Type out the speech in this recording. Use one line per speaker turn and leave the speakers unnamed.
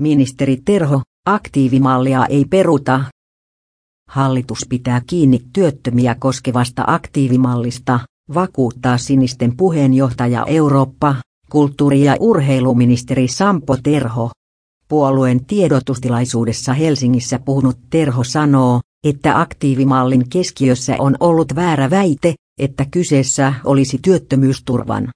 Ministeri Terho, aktiivimallia ei peruta. Hallitus pitää kiinni työttömiä koskevasta aktiivimallista, vakuuttaa sinisten puheenjohtaja Eurooppa, kulttuuri- ja urheiluministeri Sampo Terho. Puolueen tiedotustilaisuudessa Helsingissä puhunut Terho sanoo, että aktiivimallin keskiössä on ollut väärä väite, että kyseessä olisi työttömyysturvan